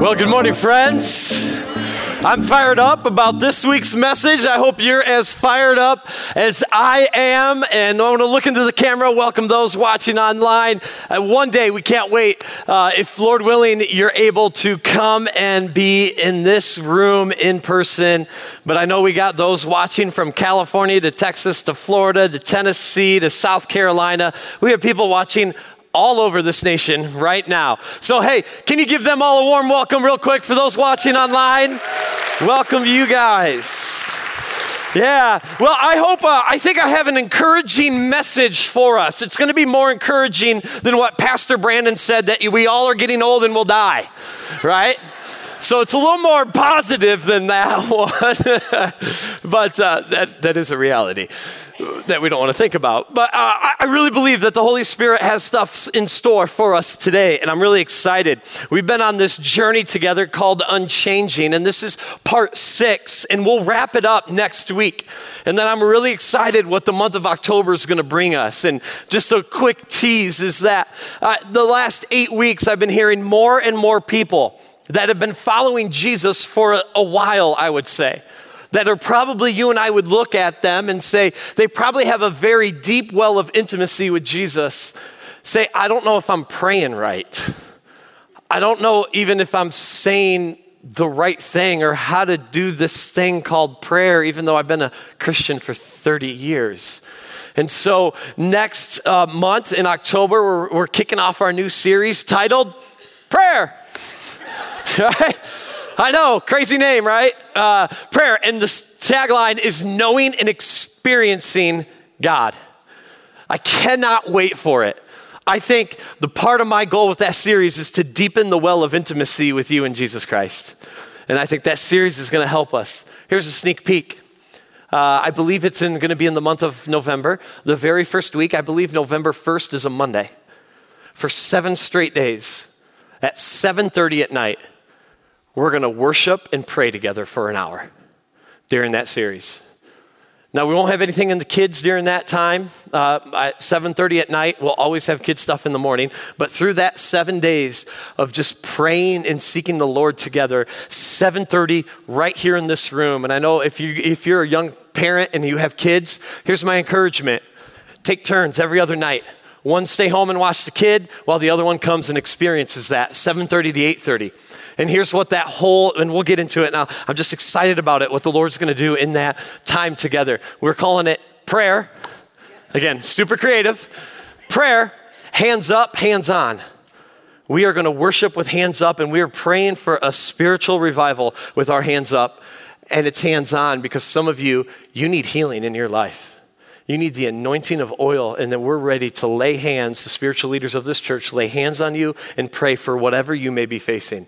Well, good morning, friends. I'm fired up about this week's message. I hope you're as fired up as I am. And I want to look into the camera, welcome those watching online. Uh, one day, we can't wait. Uh, if Lord willing, you're able to come and be in this room in person. But I know we got those watching from California to Texas to Florida to Tennessee to South Carolina. We have people watching all over this nation right now. So, hey, can you give them all a warm welcome, real quick, for those watching online? welcome, you guys. Yeah, well, I hope, uh, I think I have an encouraging message for us. It's going to be more encouraging than what Pastor Brandon said that we all are getting old and will die, right? So it's a little more positive than that one, but uh, that, that is a reality that we don't want to think about. But uh, I really believe that the Holy Spirit has stuff in store for us today, and I'm really excited. We've been on this journey together called Unchanging, and this is part six, and we'll wrap it up next week. And then I'm really excited what the month of October is going to bring us. And just a quick tease is that uh, the last eight weeks, I've been hearing more and more people that have been following Jesus for a, while, I would say that are probably you and I would look at them and say, they probably have a very deep well of intimacy with Jesus. Say, I don't know if I'm praying right. I don't know even if I'm saying the right thing or how to do this thing called prayer, even though I've been a Christian for 30 years. And so, next uh, month in October, we're, we're kicking off our new series titled Prayer. right? I know, crazy name, right? Uh, prayer. And the tagline is knowing and experiencing God. I cannot wait for it. I think the part of my goal with that series is to deepen the well of intimacy with you and Jesus Christ. And I think that series is going to help us. Here's a sneak peek. Uh, I believe it's going to be in the month of November. The very first week, I believe November 1st is a Monday. For seven straight days at 7:30 at night, we're going to worship and pray together for an hour during that series. Now we won't have anything in the kids during that time. Uh, at 7:30 at night, we'll always have kids stuff in the morning. But through that seven days of just praying and seeking the Lord together, 7:30 right here in this room. And I know if you if you're a young parent and you have kids, here's my encouragement: take turns every other night. One stay home and watch the kid, while the other one comes and experiences that. 7:30 to 8:30. And here's what that whole, and we'll get into it now. I'm just excited about it, what the Lord's gonna do in that time together. We're calling it prayer. Again, super creative. Prayer, hands up, hands on. We are gonna worship with hands up, and we are praying for a spiritual revival with our hands up. And it's hands on because some of you, you need healing in your life. You need the anointing of oil, and then we're ready to lay hands, the spiritual leaders of this church, lay hands on you and pray for whatever you may be facing.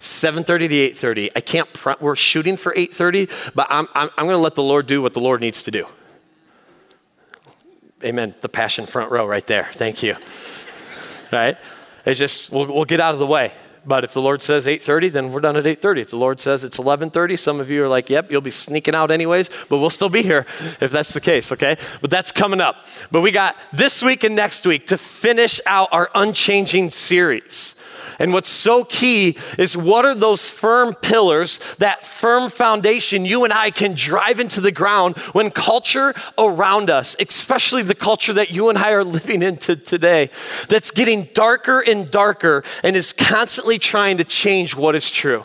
7.30 to 8.30 i can't pre- we're shooting for 8.30 but i'm, I'm, I'm going to let the lord do what the lord needs to do. Amen. The passion front row right there. Thank you. Right? It's just we'll, we'll get out of the way. But if the lord says 8.30 then we're done at 8.30 if the lord says it's 11.30 some of you are like yep you'll be sneaking out anyways but we'll still be here if that's the case okay? But that's coming up. But we got this week and next week to finish out our unchanging series and what's so key is what are those firm pillars, that firm foundation you and I can drive into the ground when culture around us, especially the culture that you and I are living into today, that's getting darker and darker and is constantly trying to change what is true.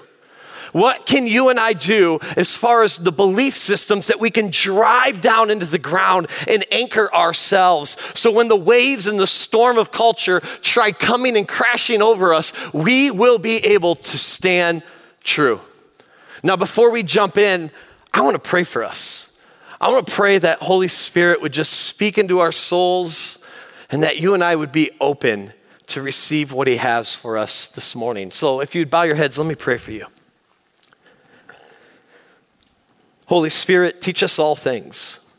What can you and I do as far as the belief systems that we can drive down into the ground and anchor ourselves? So when the waves and the storm of culture try coming and crashing over us, we will be able to stand true. Now, before we jump in, I want to pray for us. I want to pray that Holy Spirit would just speak into our souls and that you and I would be open to receive what He has for us this morning. So, if you'd bow your heads, let me pray for you. Holy Spirit, teach us all things.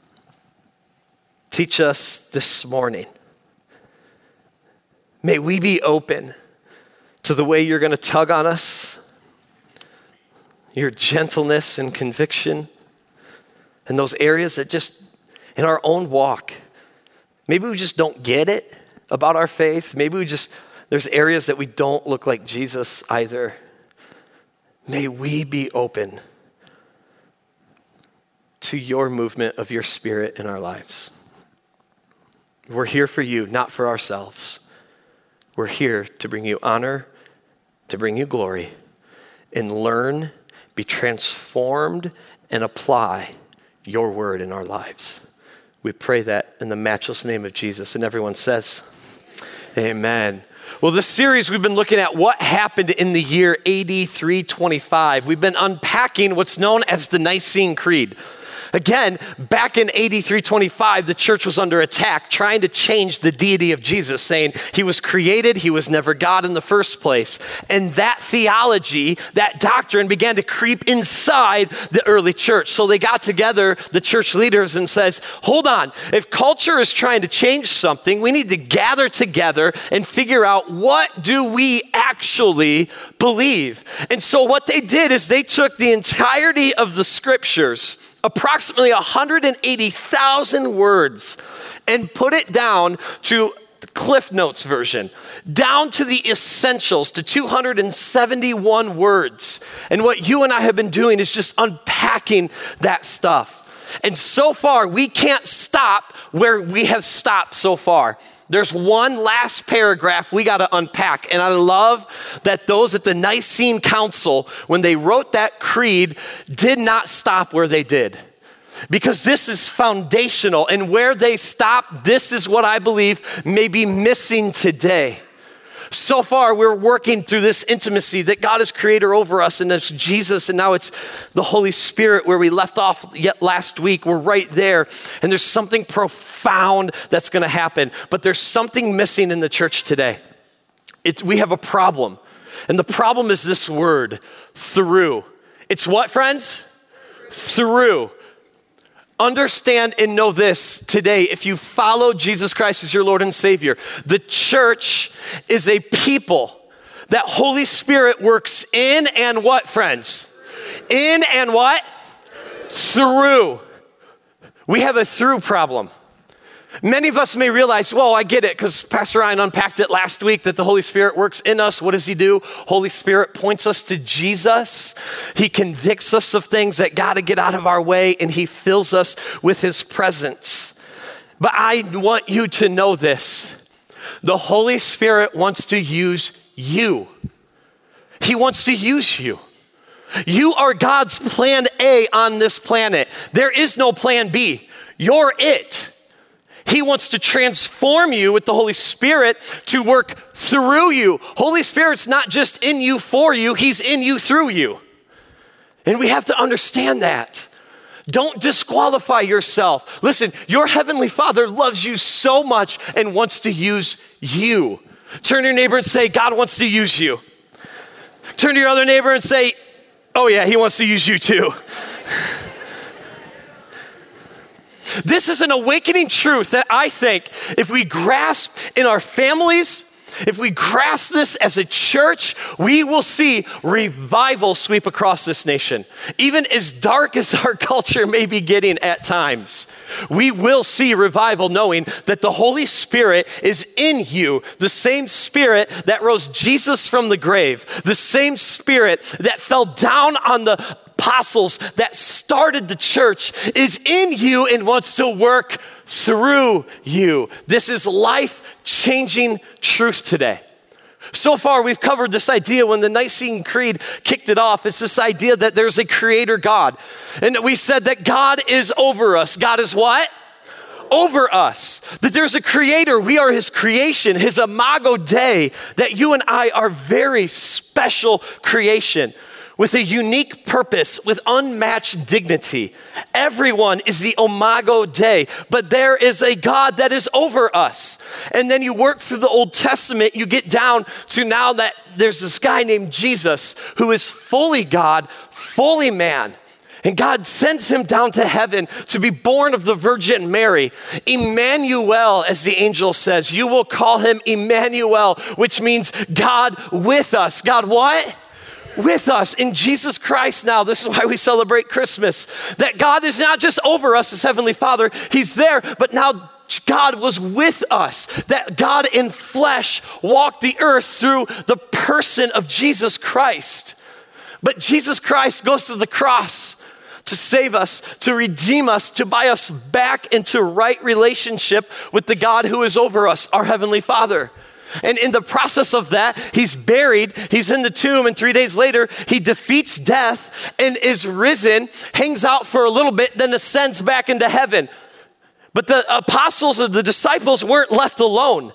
Teach us this morning. May we be open to the way you're going to tug on us, your gentleness and conviction, and those areas that just in our own walk, maybe we just don't get it about our faith. Maybe we just, there's areas that we don't look like Jesus either. May we be open to your movement of your spirit in our lives. We're here for you, not for ourselves. We're here to bring you honor, to bring you glory, and learn, be transformed, and apply your word in our lives. We pray that in the matchless name of Jesus. And everyone says, Amen. Well, this series we've been looking at what happened in the year AD 325. We've been unpacking what's known as the Nicene Creed. Again, back in AD 325, the church was under attack, trying to change the deity of Jesus, saying he was created, he was never God in the first place. And that theology, that doctrine began to creep inside the early church. So they got together, the church leaders, and says, hold on, if culture is trying to change something, we need to gather together and figure out what do we actually believe. And so what they did is they took the entirety of the scriptures approximately 180,000 words and put it down to Cliff Notes version, down to the essentials, to 271 words. And what you and I have been doing is just unpacking that stuff. And so far, we can't stop where we have stopped so far. There's one last paragraph we got to unpack. And I love that those at the Nicene Council, when they wrote that creed, did not stop where they did. Because this is foundational. And where they stop, this is what I believe may be missing today. So far, we're working through this intimacy that God is creator over us, and it's Jesus, and now it's the Holy Spirit where we left off yet last week. We're right there, and there's something profound that's going to happen, but there's something missing in the church today. It, we have a problem, and the problem is this word, through. It's what, friends? Through. Understand and know this today if you follow Jesus Christ as your Lord and Savior. The church is a people that Holy Spirit works in and what, friends? In and what? Through. We have a through problem. Many of us may realize, well, I get it because Pastor Ryan unpacked it last week that the Holy Spirit works in us. What does He do? Holy Spirit points us to Jesus. He convicts us of things that got to get out of our way and He fills us with His presence. But I want you to know this the Holy Spirit wants to use you, He wants to use you. You are God's plan A on this planet. There is no plan B. You're it. He wants to transform you with the Holy Spirit to work through you. Holy Spirit's not just in you for you, He's in you through you. And we have to understand that. Don't disqualify yourself. Listen, your Heavenly Father loves you so much and wants to use you. Turn to your neighbor and say, God wants to use you. Turn to your other neighbor and say, Oh, yeah, He wants to use you too. This is an awakening truth that I think if we grasp in our families, if we grasp this as a church, we will see revival sweep across this nation. Even as dark as our culture may be getting at times, we will see revival knowing that the Holy Spirit is in you, the same Spirit that rose Jesus from the grave, the same Spirit that fell down on the apostles that started the church is in you and wants to work through you. This is life changing truth today. So far, we've covered this idea when the Nicene Creed kicked it off. It's this idea that there's a creator God. And we said that God is over us. God is what? Over us. That there's a creator. We are his creation, his imago Dei, that you and I are very special creation with a unique purpose, with unmatched dignity. Everyone is the Imago Dei, but there is a God that is over us. And then you work through the Old Testament, you get down to now that there's this guy named Jesus who is fully God, fully man. And God sends him down to heaven to be born of the Virgin Mary. Emmanuel, as the angel says, you will call him Emmanuel, which means God with us. God, what? With us in Jesus Christ now. This is why we celebrate Christmas. That God is not just over us as Heavenly Father, He's there, but now God was with us, that God in flesh walked the earth through the person of Jesus Christ. But Jesus Christ goes to the cross to save us, to redeem us, to buy us back into right relationship with the God who is over us, our Heavenly Father. And in the process of that, he's buried, he's in the tomb, and three days later, he defeats death and is risen, hangs out for a little bit, then ascends back into heaven. But the apostles and the disciples weren't left alone.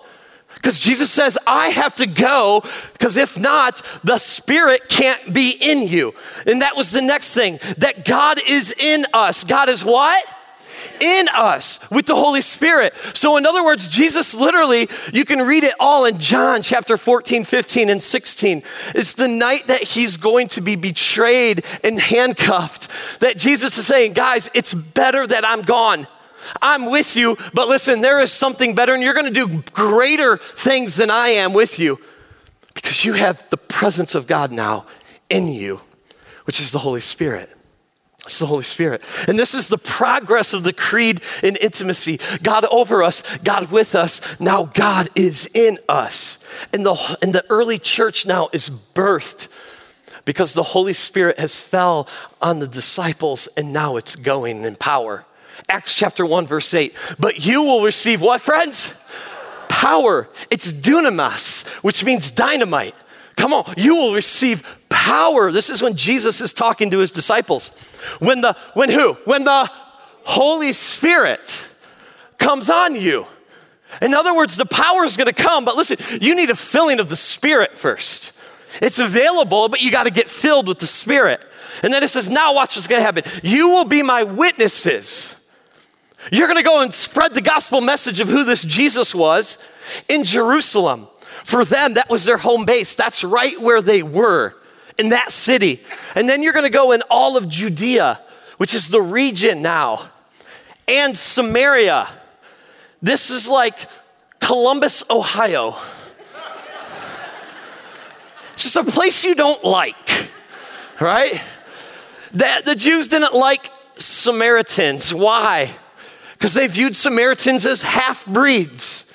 Because Jesus says, I have to go, because if not, the Spirit can't be in you. And that was the next thing that God is in us. God is what? In us with the Holy Spirit. So, in other words, Jesus literally, you can read it all in John chapter 14, 15, and 16. It's the night that he's going to be betrayed and handcuffed that Jesus is saying, Guys, it's better that I'm gone. I'm with you, but listen, there is something better, and you're gonna do greater things than I am with you because you have the presence of God now in you, which is the Holy Spirit. It's the Holy Spirit. And this is the progress of the creed in intimacy. God over us, God with us. Now God is in us. And the, and the early church now is birthed because the Holy Spirit has fell on the disciples and now it's going in power. Acts chapter 1 verse 8. But you will receive what, friends? Power. It's dunamis, which means dynamite. Come on, you will receive power. This is when Jesus is talking to his disciples. When the, when who? When the Holy Spirit comes on you. In other words, the power is going to come, but listen, you need a filling of the Spirit first. It's available, but you got to get filled with the Spirit. And then it says, now watch what's going to happen. You will be my witnesses. You're going to go and spread the gospel message of who this Jesus was in Jerusalem. For them, that was their home base. That's right where they were in that city. And then you're going to go in all of Judea, which is the region now, and Samaria. This is like Columbus, Ohio. just a place you don't like, right? That the Jews didn't like Samaritans. Why? Because they viewed Samaritans as half breeds.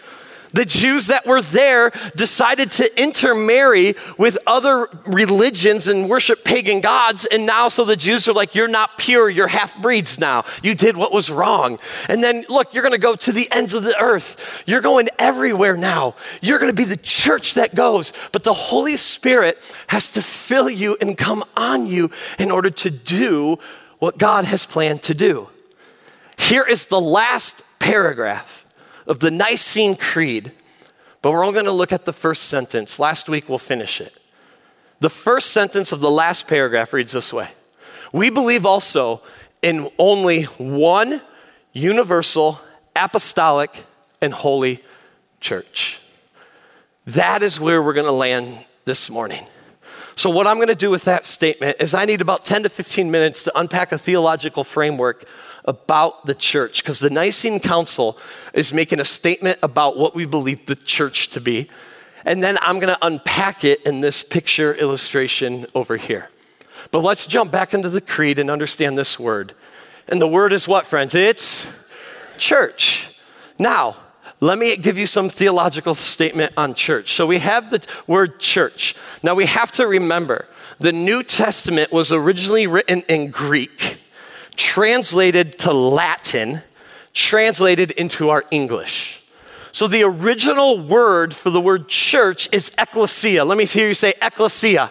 The Jews that were there decided to intermarry with other religions and worship pagan gods. And now, so the Jews are like, you're not pure, you're half breeds now. You did what was wrong. And then, look, you're gonna go to the ends of the earth. You're going everywhere now. You're gonna be the church that goes. But the Holy Spirit has to fill you and come on you in order to do what God has planned to do. Here is the last paragraph of the Nicene Creed, but we're only going to look at the first sentence. Last week we'll finish it. The first sentence of the last paragraph reads this way We believe also in only one universal, apostolic, and holy church. That is where we're going to land this morning. So, what I'm going to do with that statement is I need about 10 to 15 minutes to unpack a theological framework about the church because the Nicene Council is making a statement about what we believe the church to be. And then I'm going to unpack it in this picture illustration over here. But let's jump back into the creed and understand this word. And the word is what, friends? It's church. Now, let me give you some theological statement on church. So we have the word church. Now we have to remember the New Testament was originally written in Greek translated to Latin, translated into our English. So the original word for the word church is ecclesia. Let me hear you say ecclesia.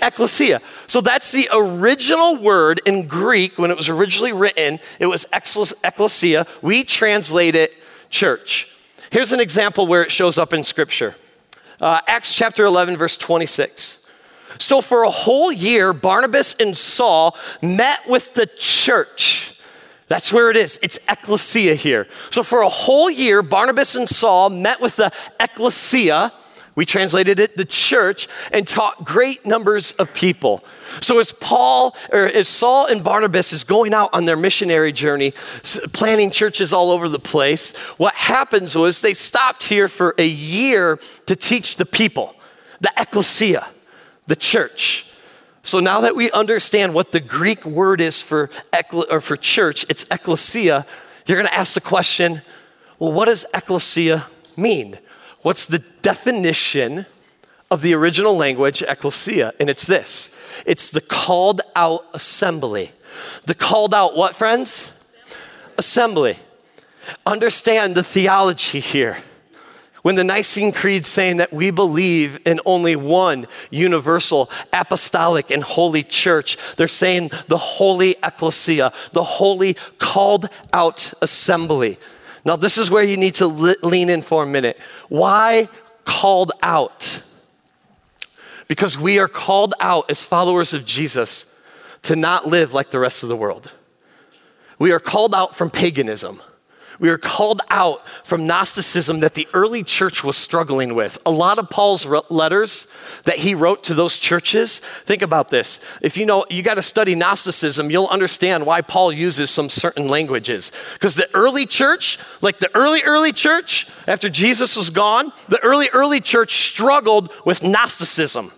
Ecclesia. So that's the original word in Greek when it was originally written. It was ecclesia. We translate it church. Here's an example where it shows up in Scripture uh, Acts chapter 11, verse 26. So for a whole year, Barnabas and Saul met with the church. That's where it is. It's ecclesia here. So for a whole year, Barnabas and Saul met with the ecclesia. We translated it the church and taught great numbers of people. So as Paul or as Saul and Barnabas is going out on their missionary journey, planting churches all over the place, what happens was they stopped here for a year to teach the people, the ecclesia the church. So now that we understand what the Greek word is for, or for church, it's ecclesia, you're going to ask the question well, what does ecclesia mean? What's the definition of the original language, ecclesia, and it's this it's the called out assembly. The called out what, friends? Assembly. Understand the theology here. When the Nicene Creed saying that we believe in only one universal, apostolic, and holy church, they're saying the holy ecclesia, the holy called out assembly. Now, this is where you need to lean in for a minute. Why called out? Because we are called out as followers of Jesus to not live like the rest of the world. We are called out from paganism. We are called out from Gnosticism that the early church was struggling with. A lot of Paul's letters that he wrote to those churches, think about this. If you know, you got to study Gnosticism, you'll understand why Paul uses some certain languages. Because the early church, like the early, early church, after Jesus was gone, the early, early church struggled with Gnosticism.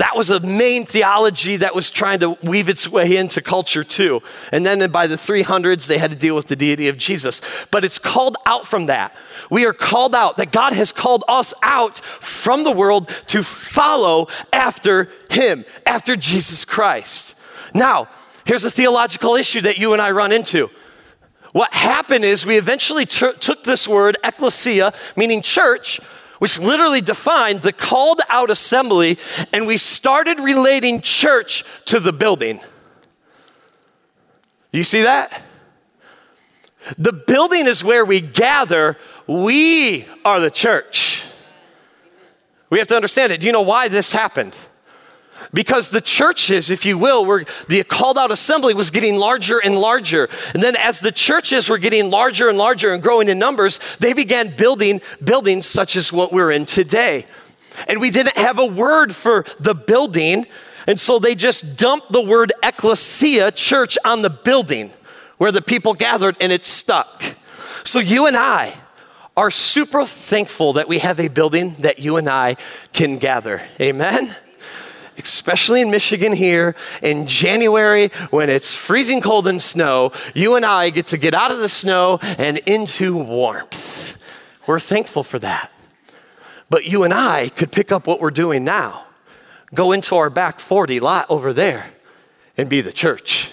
That was a main theology that was trying to weave its way into culture too. And then by the 300s, they had to deal with the deity of Jesus. But it's called out from that. We are called out, that God has called us out from the world to follow after Him, after Jesus Christ. Now, here's a theological issue that you and I run into. What happened is we eventually t- took this word, ecclesia, meaning church, which literally defined the called out assembly, and we started relating church to the building. You see that? The building is where we gather, we are the church. We have to understand it. Do you know why this happened? Because the churches, if you will, were the called out assembly was getting larger and larger. And then as the churches were getting larger and larger and growing in numbers, they began building buildings such as what we're in today. And we didn't have a word for the building, and so they just dumped the word ecclesia, church, on the building where the people gathered and it stuck. So you and I, are super thankful that we have a building that you and I can gather. Amen? Especially in Michigan here in January when it's freezing cold and snow, you and I get to get out of the snow and into warmth. We're thankful for that. But you and I could pick up what we're doing now, go into our back 40 lot over there, and be the church.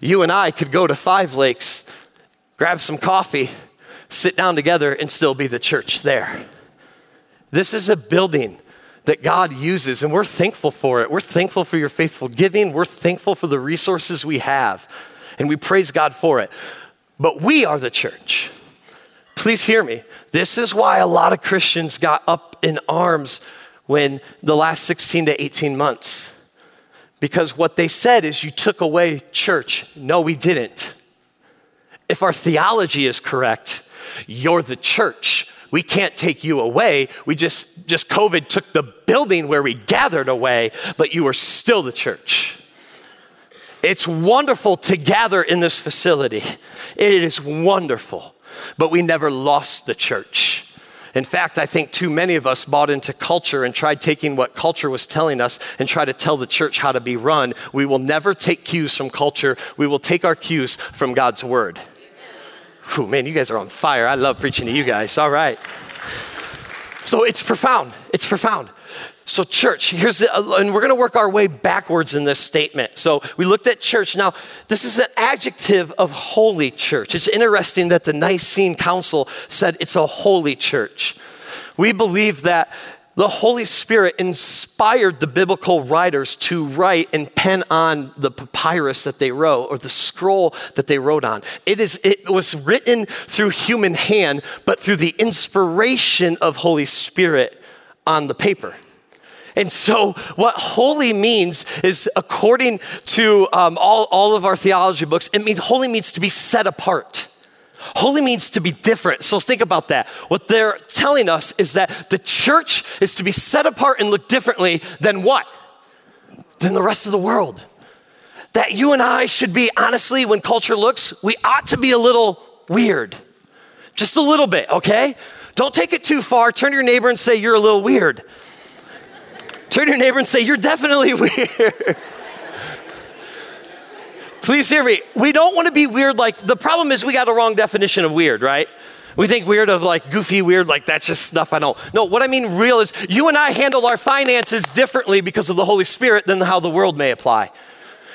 You and I could go to Five Lakes, grab some coffee, sit down together, and still be the church there. This is a building that God uses, and we're thankful for it. We're thankful for your faithful giving. We're thankful for the resources we have, and we praise God for it. But we are the church. Please hear me. This is why a lot of Christians got up in arms when the last 16 to 18 months. Because what they said is, you took away church. No, we didn't. If our theology is correct, you're the church we can't take you away. We just, just COVID took the building where we gathered away, but you are still the church. It's wonderful to gather in this facility. It is wonderful, but we never lost the church. In fact, I think too many of us bought into culture and tried taking what culture was telling us and try to tell the church how to be run. We will never take cues from culture. We will take our cues from God's word. Whew, man, you guys are on fire. I love preaching to you guys. All right. So it's profound. It's profound. So, church, here's the, uh, and we're going to work our way backwards in this statement. So, we looked at church. Now, this is an adjective of holy church. It's interesting that the Nicene Council said it's a holy church. We believe that the Holy Spirit inspired the biblical writers to write and pen on the papyrus that they wrote or the scroll that they wrote on. It, is, it was written through human hand, but through the inspiration of Holy Spirit on the paper. And so, what holy means is, according to um, all, all of our theology books, it means holy means to be set apart. Holy means to be different. So think about that. What they're telling us is that the church is to be set apart and look differently than what? Than the rest of the world. That you and I should be, honestly, when culture looks, we ought to be a little weird. Just a little bit, okay? Don't take it too far. Turn to your neighbor and say, You're a little weird. Turn to your neighbor and say, You're definitely weird. Please hear me. We don't want to be weird like the problem is we got a wrong definition of weird, right? We think weird of like goofy, weird, like that's just stuff I don't. No, what I mean real is you and I handle our finances differently because of the Holy Spirit than how the world may apply.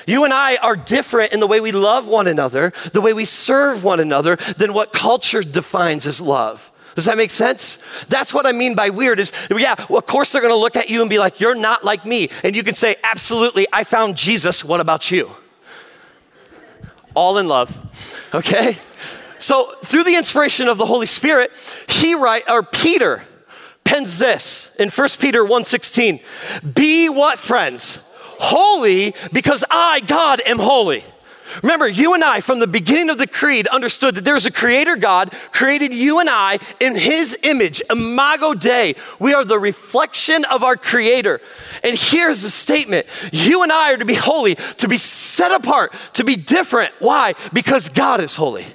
You and I are different in the way we love one another, the way we serve one another, than what culture defines as love. Does that make sense? That's what I mean by weird is, yeah, well, of course they're gonna look at you and be like, you're not like me. And you can say, absolutely, I found Jesus. What about you? All in love, okay? So through the inspiration of the Holy Spirit, he write, or Peter pens this in 1 Peter 1:16. Be what, friends? Holy because I, God, am holy. Remember, you and I, from the beginning of the creed, understood that there's a creator God, created you and I in his image, imago Dei. We are the reflection of our creator. And here's the statement you and I are to be holy, to be set apart, to be different. Why? Because God is holy.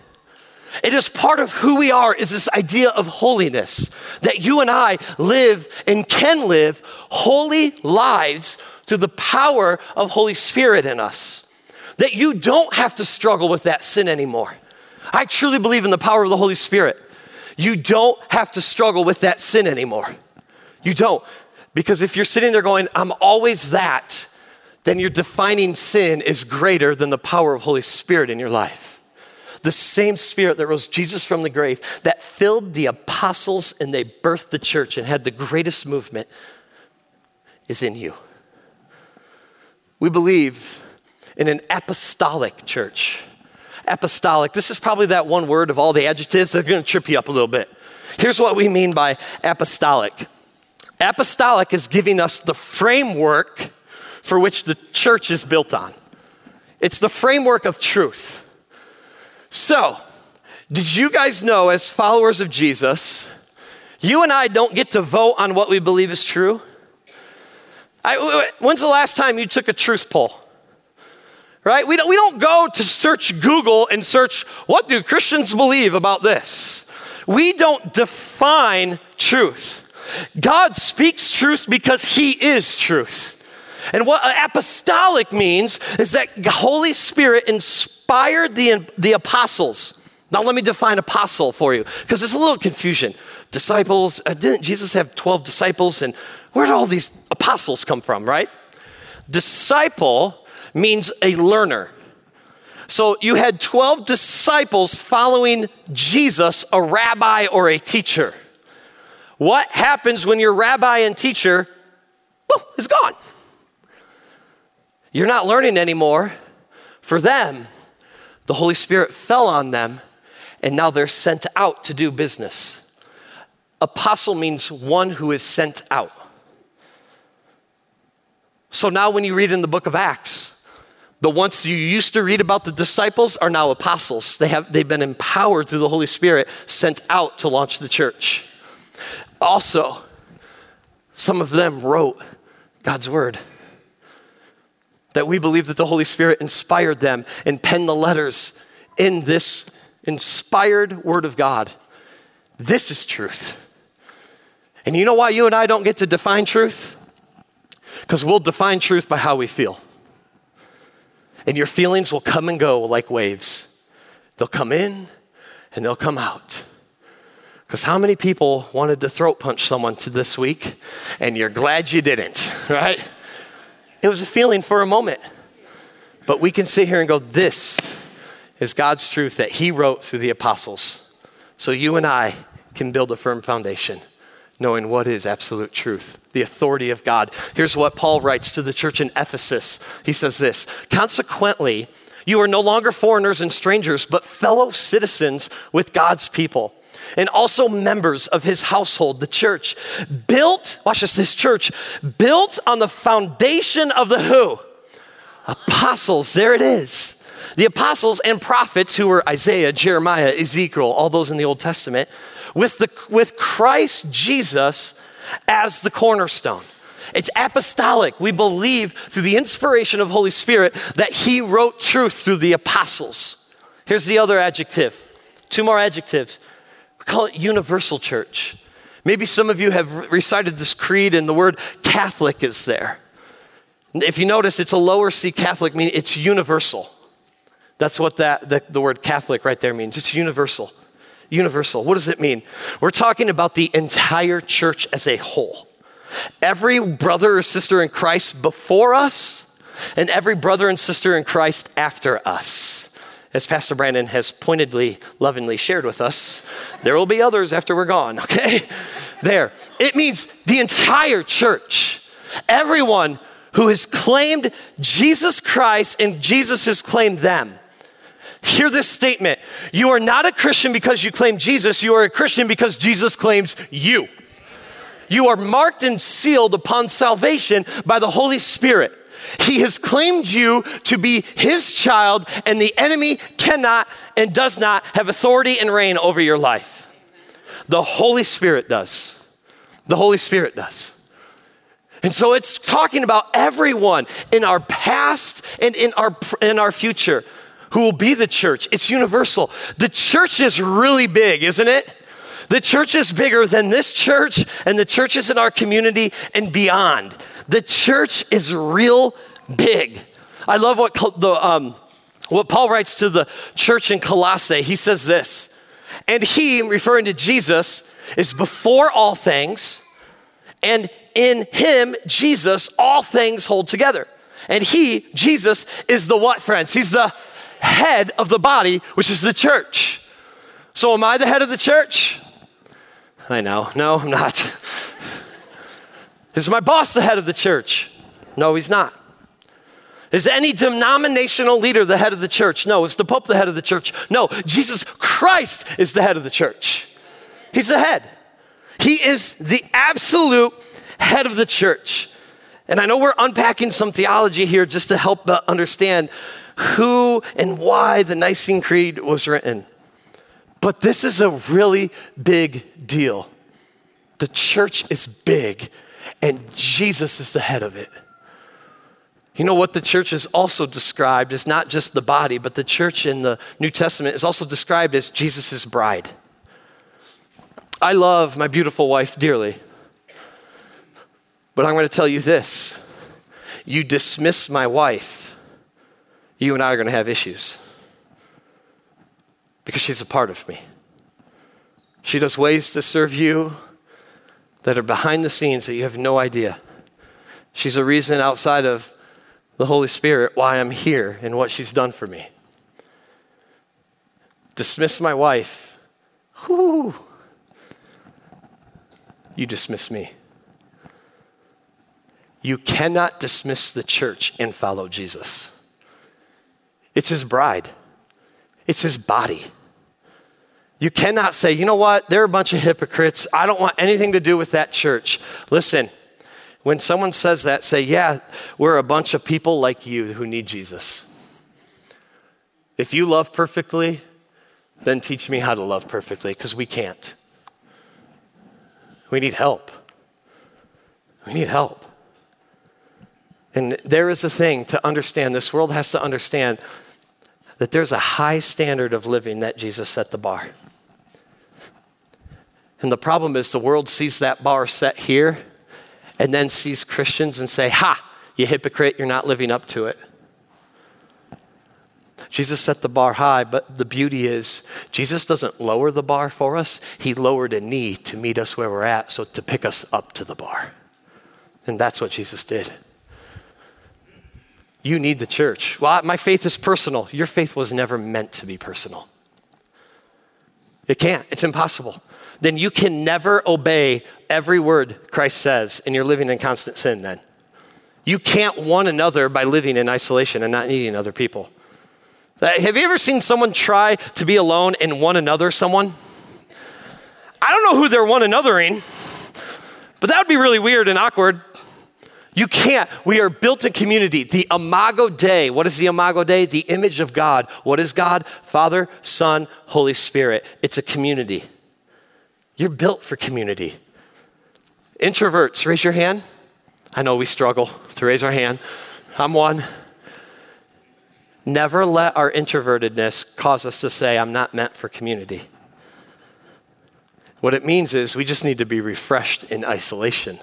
It is part of who we are, is this idea of holiness, that you and I live and can live holy lives through the power of Holy Spirit in us that you don't have to struggle with that sin anymore. I truly believe in the power of the Holy Spirit. You don't have to struggle with that sin anymore. You don't. Because if you're sitting there going, I'm always that, then your defining sin is greater than the power of Holy Spirit in your life. The same spirit that rose Jesus from the grave, that filled the apostles and they birthed the church and had the greatest movement, is in you. We believe in an apostolic church. Apostolic, this is probably that one word of all the adjectives that are going to trip you up a little bit. Here's what we mean by apostolic apostolic is giving us the framework for which the church is built on, it's the framework of truth. So, did you guys know, as followers of Jesus, you and I don't get to vote on what we believe is true? I, when's the last time you took a truth poll? Right? We don't, we don't go to search Google and search, what do Christians believe about this? We don't define truth. God speaks truth because He is truth. And what apostolic means is that the Holy Spirit inspired the, the apostles. Now, let me define apostle for you because there's a little confusion. Disciples, uh, didn't Jesus have 12 disciples? And where did all these apostles come from, right? Disciple means a learner. So you had 12 disciples following Jesus, a rabbi or a teacher. What happens when your rabbi and teacher woo, is gone? You're not learning anymore. For them, the Holy Spirit fell on them, and now they're sent out to do business. Apostle means one who is sent out. So now, when you read in the book of Acts, the ones you used to read about the disciples are now apostles. They have, they've been empowered through the Holy Spirit, sent out to launch the church. Also, some of them wrote God's word. That we believe that the Holy Spirit inspired them and penned the letters in this inspired word of God. This is truth. And you know why you and I don't get to define truth? Because we'll define truth by how we feel. And your feelings will come and go like waves. They'll come in and they'll come out. Because how many people wanted to throat punch someone this week and you're glad you didn't, right? It was a feeling for a moment. But we can sit here and go, this is God's truth that He wrote through the apostles. So you and I can build a firm foundation knowing what is absolute truth, the authority of God. Here's what Paul writes to the church in Ephesus. He says this Consequently, you are no longer foreigners and strangers, but fellow citizens with God's people. And also members of his household, the church, built, watch this, this church, built on the foundation of the who? Apostles, there it is. The apostles and prophets who were Isaiah, Jeremiah, Ezekiel, all those in the Old Testament, with, the, with Christ Jesus as the cornerstone. It's apostolic. We believe through the inspiration of Holy Spirit that he wrote truth through the apostles. Here's the other adjective. Two more adjectives. We call it universal church. Maybe some of you have recited this creed and the word Catholic is there. If you notice, it's a lower C Catholic, meaning it's universal. That's what that, the, the word Catholic right there means. It's universal. Universal. What does it mean? We're talking about the entire church as a whole. Every brother or sister in Christ before us, and every brother and sister in Christ after us. As Pastor Brandon has pointedly, lovingly shared with us, there will be others after we're gone, okay? There. It means the entire church. Everyone who has claimed Jesus Christ and Jesus has claimed them. Hear this statement You are not a Christian because you claim Jesus, you are a Christian because Jesus claims you. You are marked and sealed upon salvation by the Holy Spirit. He has claimed you to be his child, and the enemy cannot and does not have authority and reign over your life. The Holy Spirit does. The Holy Spirit does. And so it's talking about everyone in our past and in our, in our future who will be the church. It's universal. The church is really big, isn't it? The church is bigger than this church and the churches in our community and beyond. The church is real big. I love what the um, what Paul writes to the church in Colossae. He says this, and he, referring to Jesus, is before all things, and in him, Jesus, all things hold together. And he, Jesus, is the what, friends? He's the head of the body, which is the church. So, am I the head of the church? I know. No, I'm not. Is my boss the head of the church? No, he's not. Is any denominational leader the head of the church? No. Is the Pope the head of the church? No. Jesus Christ is the head of the church. He's the head. He is the absolute head of the church. And I know we're unpacking some theology here just to help uh, understand who and why the Nicene Creed was written. But this is a really big deal. The church is big, and Jesus is the head of it. You know what the church is also described as not just the body, but the church in the New Testament is also described as Jesus' bride. I love my beautiful wife dearly, but I'm going to tell you this you dismiss my wife, you and I are going to have issues because she's a part of me. She does ways to serve you that are behind the scenes that you have no idea. She's a reason outside of the Holy Spirit why I'm here and what she's done for me. Dismiss my wife. Whoo. You dismiss me. You cannot dismiss the church and follow Jesus. It's his bride, it's his body. You cannot say, you know what, they're a bunch of hypocrites. I don't want anything to do with that church. Listen, when someone says that, say, yeah, we're a bunch of people like you who need Jesus. If you love perfectly, then teach me how to love perfectly, because we can't. We need help. We need help. And there is a thing to understand, this world has to understand that there's a high standard of living that Jesus set the bar. And the problem is the world sees that bar set here and then sees Christians and say, Ha, you hypocrite, you're not living up to it. Jesus set the bar high, but the beauty is Jesus doesn't lower the bar for us. He lowered a knee to meet us where we're at, so to pick us up to the bar. And that's what Jesus did. You need the church. Well, my faith is personal. Your faith was never meant to be personal. It can't, it's impossible then you can never obey every word Christ says, and you're living in constant sin then. You can't one another by living in isolation and not needing other people. Uh, have you ever seen someone try to be alone and one another someone? I don't know who they're one anothering, but that would be really weird and awkward. You can't. We are built in community. The Imago Dei. What is the Imago Dei? The image of God. What is God? Father, Son, Holy Spirit. It's a community. You're built for community. Introverts, raise your hand. I know we struggle to raise our hand. I'm one. Never let our introvertedness cause us to say, I'm not meant for community. What it means is we just need to be refreshed in isolation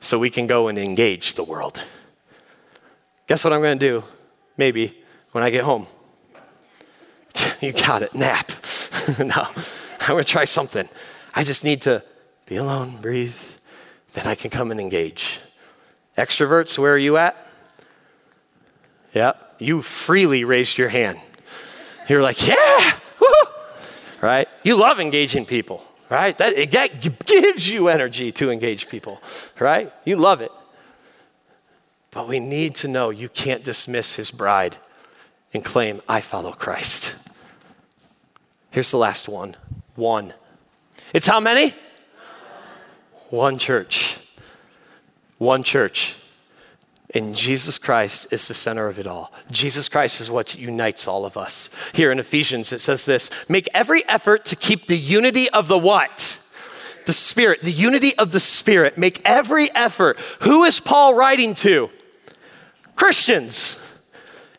so we can go and engage the world. Guess what I'm going to do? Maybe when I get home. you got it, nap. no, I'm going to try something. I just need to be alone, breathe, then I can come and engage. Extroverts, where are you at? Yep, you freely raised your hand. You're like, yeah, woo right? You love engaging people, right? That, it, that gives you energy to engage people, right? You love it. But we need to know you can't dismiss his bride and claim, I follow Christ. Here's the last one one. It's how many? One church. One church. And Jesus Christ is the center of it all. Jesus Christ is what unites all of us. Here in Ephesians, it says this make every effort to keep the unity of the what? The Spirit, the unity of the Spirit. Make every effort. Who is Paul writing to? Christians.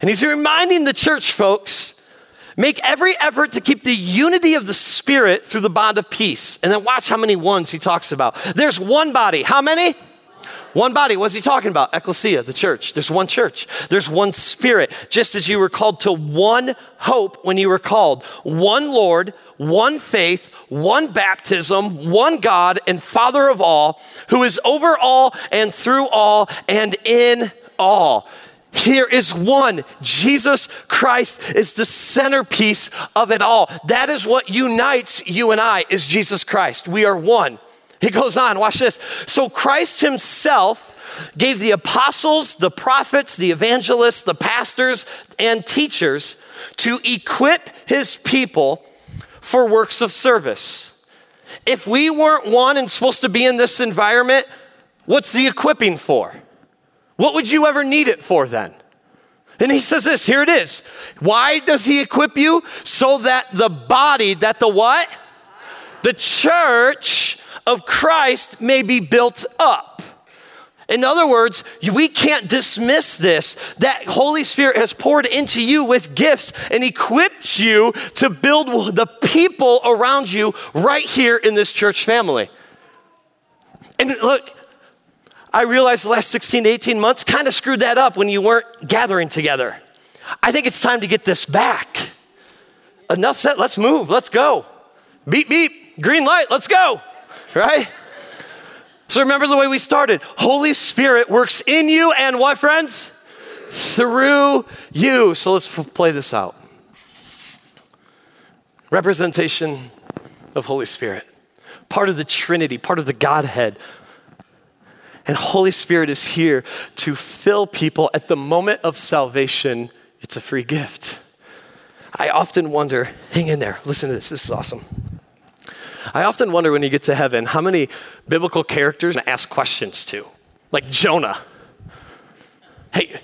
And he's reminding the church folks make every effort to keep the unity of the Spirit through the bond of peace. And then watch how many ones he talks about. There's one body. How many? One body. What's he talking about? Ecclesia, the church. There's one church. There's one spirit. Just as you were called to one hope when you were called, one Lord, one faith, one baptism, one God and Father of all, who is over all and through all and in all. Here is one. Jesus Christ is the centerpiece of it all. That is what unites you and I is Jesus Christ. We are one. He goes on, watch this. So Christ himself gave the apostles, the prophets, the evangelists, the pastors, and teachers to equip his people for works of service. If we weren't one and supposed to be in this environment, what's the equipping for? What would you ever need it for then? And he says this, here it is. Why does he equip you? So that the body, that the what? The church of Christ may be built up. In other words, we can't dismiss this that Holy Spirit has poured into you with gifts and equipped you to build the people around you right here in this church family. And look, I realized the last 16 to 18 months kind of screwed that up when you weren't gathering together. I think it's time to get this back. Enough said, let's move, let's go. Beep, beep, green light, let's go right? So remember the way we started. Holy Spirit works in you and what, friends? Through you. So let's play this out. Representation of Holy Spirit, part of the Trinity, part of the Godhead. And Holy Spirit is here to fill people at the moment of salvation. It's a free gift. I often wonder, hang in there, listen to this, this is awesome. I often wonder when you get to heaven how many biblical characters to ask questions to, like Jonah. Hey,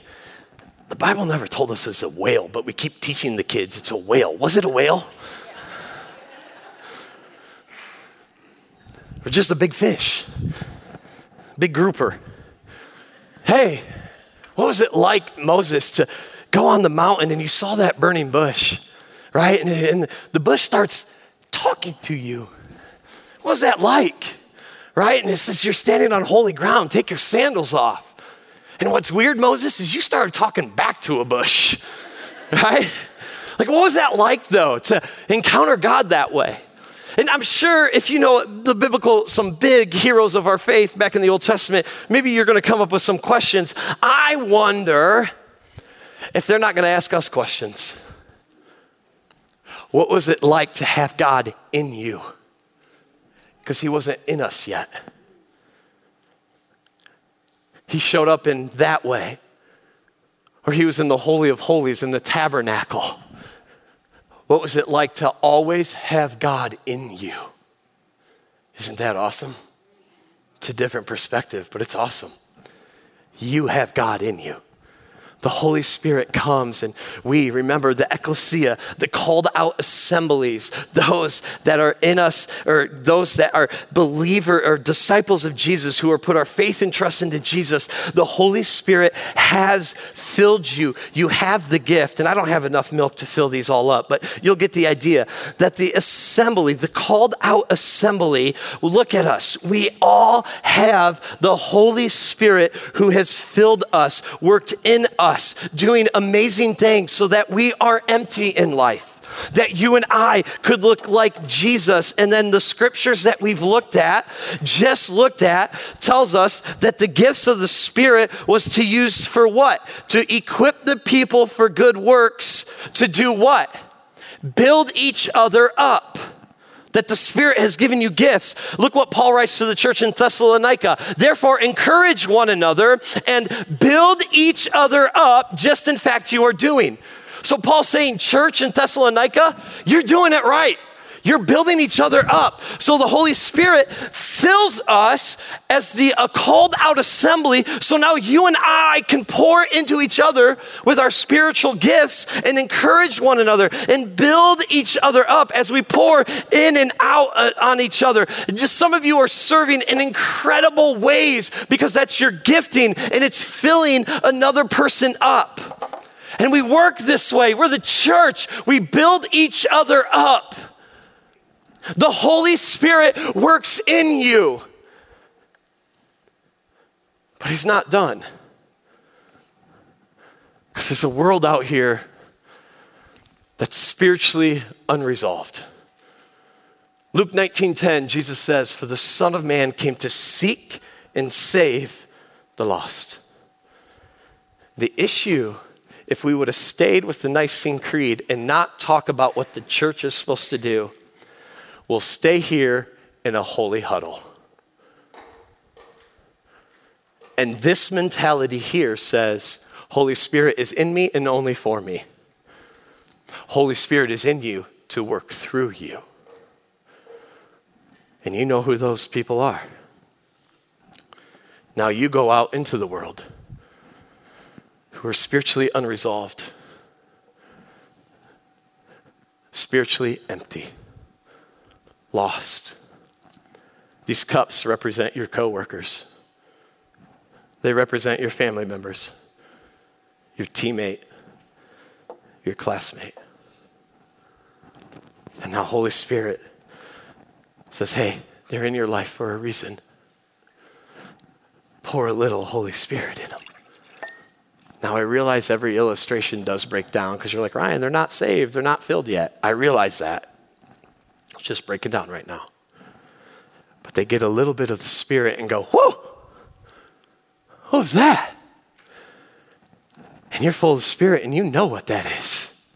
the Bible never told us it's a whale, but we keep teaching the kids it's a whale. Was it a whale? Or just a big fish? Big grouper. Hey, what was it like, Moses, to go on the mountain and you saw that burning bush, right? And, and the bush starts talking to you. What was that like? Right? And it says, You're standing on holy ground, take your sandals off. And what's weird, Moses, is you started talking back to a bush, right? Like, what was that like, though, to encounter God that way? And I'm sure if you know the biblical, some big heroes of our faith back in the Old Testament, maybe you're going to come up with some questions. I wonder if they're not going to ask us questions. What was it like to have God in you? Because he wasn't in us yet. He showed up in that way, or he was in the Holy of Holies in the tabernacle. What was it like to always have God in you? Isn't that awesome? It's a different perspective, but it's awesome. You have God in you the Holy Spirit comes and we remember the ecclesia, the called out assemblies, those that are in us, or those that are believer or disciples of Jesus who are put our faith and trust into Jesus. The Holy Spirit has filled you. You have the gift, and I don't have enough milk to fill these all up, but you'll get the idea that the assembly, the called out assembly, look at us. We all have the Holy Spirit who has filled us, worked in us, doing amazing things so that we are empty in life that you and I could look like Jesus. And then the scriptures that we've looked at, just looked at, tells us that the gifts of the Spirit was to use for what? To equip the people for good works, to do what? Build each other up that the Spirit has given you gifts. Look what Paul writes to the church in Thessalonica. Therefore, encourage one another and build each other up, just in fact you are doing. So Paul's saying, church in Thessalonica, you're doing it right. You're building each other up. So the Holy Spirit fills us as the a called out assembly. So now you and I can pour into each other with our spiritual gifts and encourage one another and build each other up as we pour in and out uh, on each other. Just some of you are serving in incredible ways because that's your gifting and it's filling another person up. And we work this way. We're the church. We build each other up. The Holy Spirit works in you. But He's not done. Because there's a world out here that's spiritually unresolved. Luke 19:10 Jesus says for the son of man came to seek and save the lost. The issue if we would have stayed with the Nicene Creed and not talk about what the church is supposed to do, we'll stay here in a holy huddle. And this mentality here says, Holy Spirit is in me and only for me. Holy Spirit is in you to work through you. And you know who those people are. Now you go out into the world who are spiritually unresolved, spiritually empty, lost. These cups represent your coworkers. They represent your family members, your teammate, your classmate. And now Holy Spirit says, "Hey, they're in your life for a reason. Pour a little Holy Spirit in them." Now, I realize every illustration does break down because you're like, Ryan, they're not saved. They're not filled yet. I realize that. Just breaking down right now. But they get a little bit of the Spirit and go, whoa, what was that? And you're full of the Spirit and you know what that is.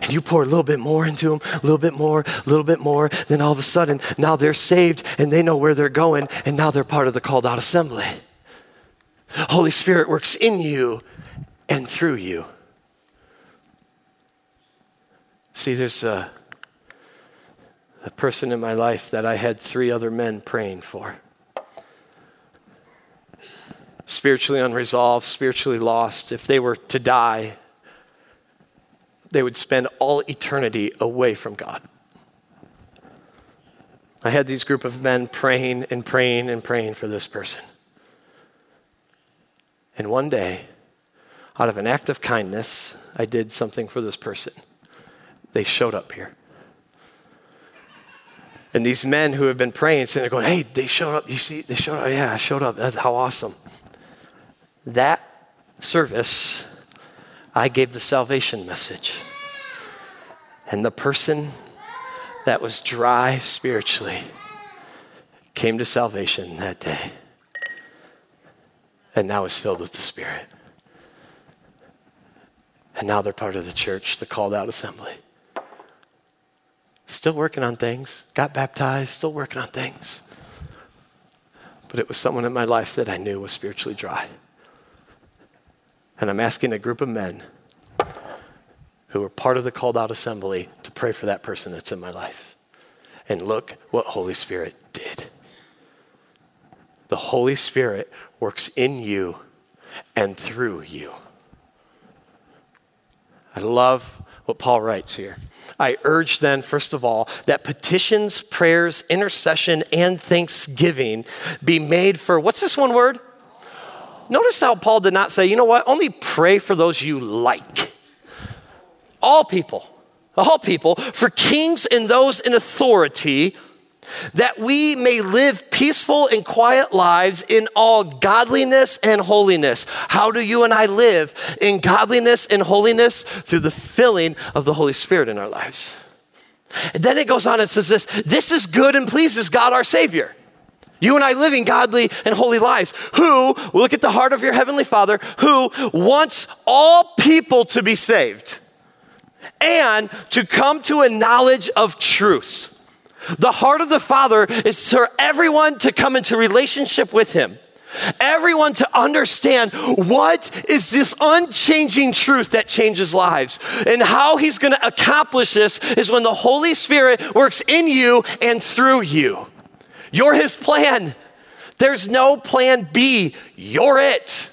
And you pour a little bit more into them, a little bit more, a little bit more. Then all of a sudden, now they're saved and they know where they're going, and now they're part of the called out assembly. Holy Spirit works in you and through you. See, there's a, a person in my life that I had three other men praying for. Spiritually unresolved, spiritually lost. If they were to die, they would spend all eternity away from God. I had these group of men praying and praying and praying for this person. And one day, out of an act of kindness, I did something for this person. They showed up here. And these men who have been praying, sitting there going, hey, they showed up. You see, they showed up. Yeah, I showed up. That's how awesome. That service, I gave the salvation message. And the person that was dry spiritually came to salvation that day and now is filled with the Spirit. And now they're part of the church, the called out assembly. Still working on things, got baptized, still working on things. But it was someone in my life that I knew was spiritually dry. And I'm asking a group of men who are part of the called out assembly to pray for that person that's in my life. And look what Holy Spirit did. The Holy Spirit works in you and through you. I love what Paul writes here. I urge then, first of all, that petitions, prayers, intercession, and thanksgiving be made for what's this one word? Notice how Paul did not say, you know what, only pray for those you like. All people, all people, for kings and those in authority, that we may live peaceful and quiet lives in all godliness and holiness. How do you and I live in godliness and holiness? Through the filling of the Holy Spirit in our lives. And then it goes on and says this this is good and pleases God our Savior. You and I living godly and holy lives. Who, look at the heart of your Heavenly Father, who wants all people to be saved and to come to a knowledge of truth. The heart of the Father is for everyone to come into relationship with Him. Everyone to understand what is this unchanging truth that changes lives. And how he's going to accomplish this is when the Holy Spirit works in you and through you. You're his plan. There's no plan B. You're it.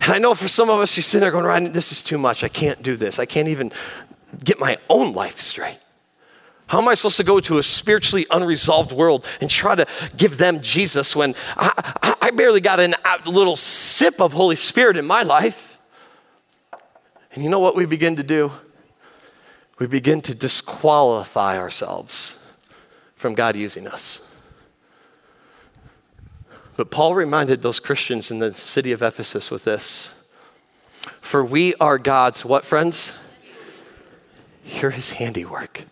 And I know for some of us, you're sitting there going, Ryan, this is too much. I can't do this. I can't even get my own life straight. How am I supposed to go to a spiritually unresolved world and try to give them Jesus when I, I barely got a little sip of Holy Spirit in my life? And you know what we begin to do? We begin to disqualify ourselves from God using us. But Paul reminded those Christians in the city of Ephesus with this For we are God's, what, friends? You're his handiwork.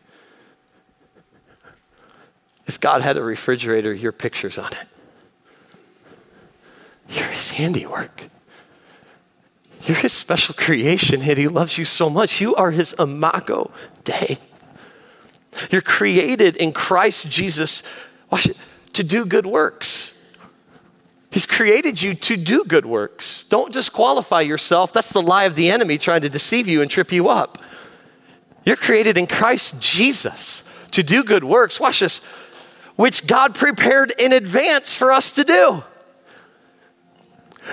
If God had a refrigerator, your picture's on it. You're his handiwork. You're his special creation, and he loves you so much. You are his imago Dei. You're created in Christ Jesus to do good works. He's created you to do good works. Don't disqualify yourself. That's the lie of the enemy trying to deceive you and trip you up. You're created in Christ Jesus to do good works. Watch this which God prepared in advance for us to do.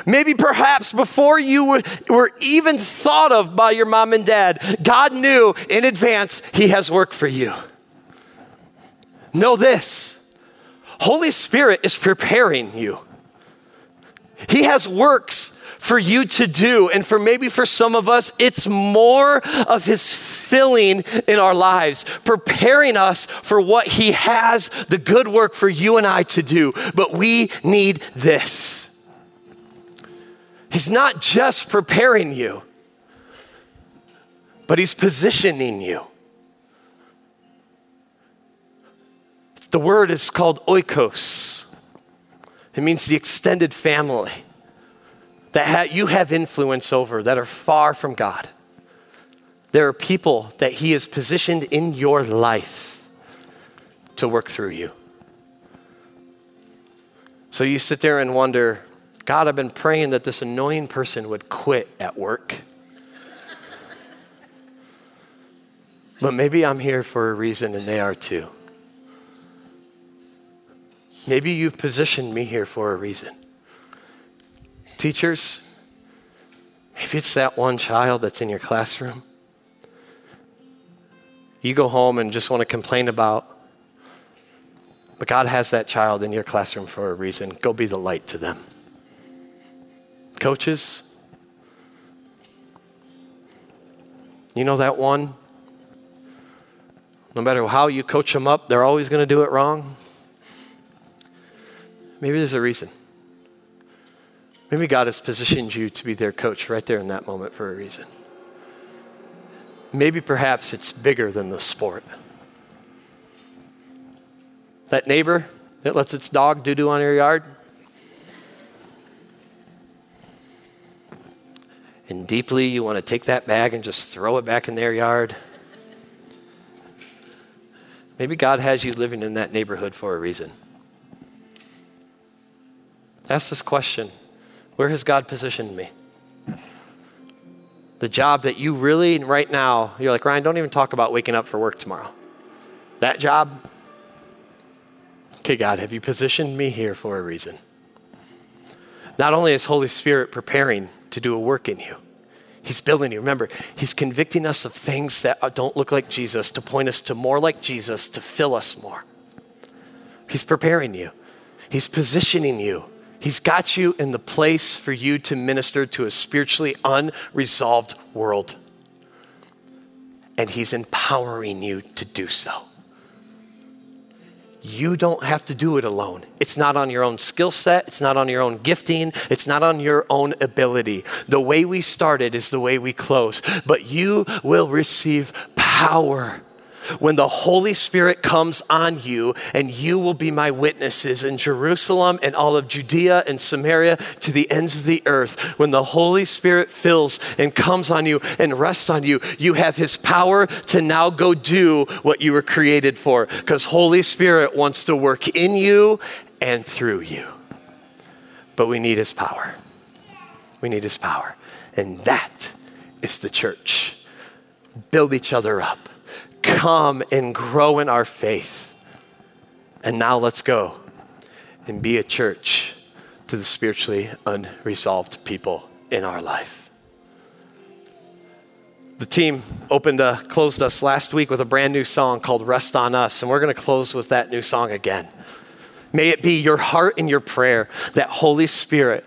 Maybe perhaps before you were even thought of by your mom and dad, God knew in advance He has work for you. Know this Holy Spirit is preparing you, He has works for you to do. And for maybe for some of us, it's more of His filling in our lives, preparing us for what He has, the good work for you and I to do. But we need this. He's not just preparing you, but He's positioning you. The word is called oikos. It means the extended family that ha- you have influence over that are far from God. There are people that He has positioned in your life to work through you. So you sit there and wonder, God, I've been praying that this annoying person would quit at work. but maybe I'm here for a reason and they are too. Maybe you've positioned me here for a reason. Teachers, maybe it's that one child that's in your classroom. You go home and just want to complain about, but God has that child in your classroom for a reason. Go be the light to them. Coaches, you know that one? No matter how you coach them up, they're always going to do it wrong. Maybe there's a reason. Maybe God has positioned you to be their coach right there in that moment for a reason. Maybe perhaps it's bigger than the sport. That neighbor that lets its dog doo doo on your yard. And deeply, you want to take that bag and just throw it back in their yard. Maybe God has you living in that neighborhood for a reason. Ask this question where has God positioned me? The job that you really, right now, you're like, Ryan, don't even talk about waking up for work tomorrow. That job, okay, God, have you positioned me here for a reason? Not only is Holy Spirit preparing to do a work in you, He's building you. Remember, He's convicting us of things that don't look like Jesus to point us to more like Jesus, to fill us more. He's preparing you, He's positioning you He's got you in the place for you to minister to a spiritually unresolved world. And He's empowering you to do so. you don't have to do it alone. It's not on your own skill set, it's not on your own gifting, it's not on your own ability. The way we started is the way we close, but you will receive power when the Holy Spirit comes on you, and you will be my witnesses in Jerusalem and all of Judea and Samaria to the ends of the earth. When the Holy Spirit fills and comes on you and rests on you, you have His power to now go do what you were created for, because Holy Spirit wants to work in you and through you. But we need His power. We need His power. And that is the church. Build each other up come and grow in our faith. And now let's go and be a church to the spiritually unresolved people in our life. The team opened, uh, closed us last week with a brand new song called Rest on Us, and we're going to close with that new song again. May it be your heart and your prayer that Holy Spirit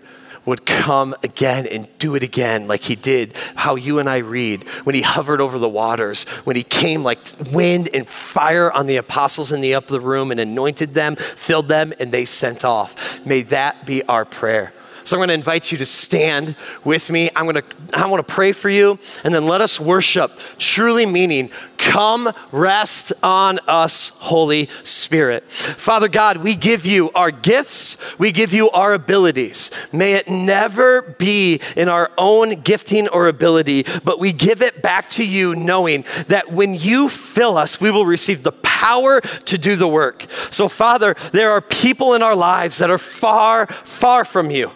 would come again and do it again, like he did how you and I read when he hovered over the waters, when he came like wind and fire on the apostles in the upper room and anointed them, filled them, and they sent off. May that be our prayer. So I'm going to invite you to stand with me. I'm going to I want to pray for you and then let us worship, truly meaning come rest on us, Holy Spirit. Father God, we give you our gifts, we give you our abilities. May it never be in our own gifting or ability, but we give it back to you knowing that when you fill us, we will receive the power to do the work. So Father, there are people in our lives that are far, far from you.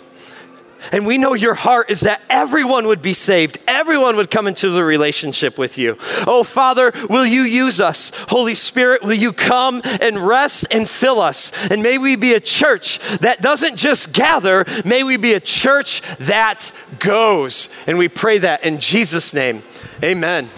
And we know your heart is that everyone would be saved, everyone would come into the relationship with you. Oh, Father, will you use us? Holy Spirit, will you come and rest and fill us? And may we be a church that doesn't just gather, may we be a church that goes. And we pray that in Jesus' name. Amen.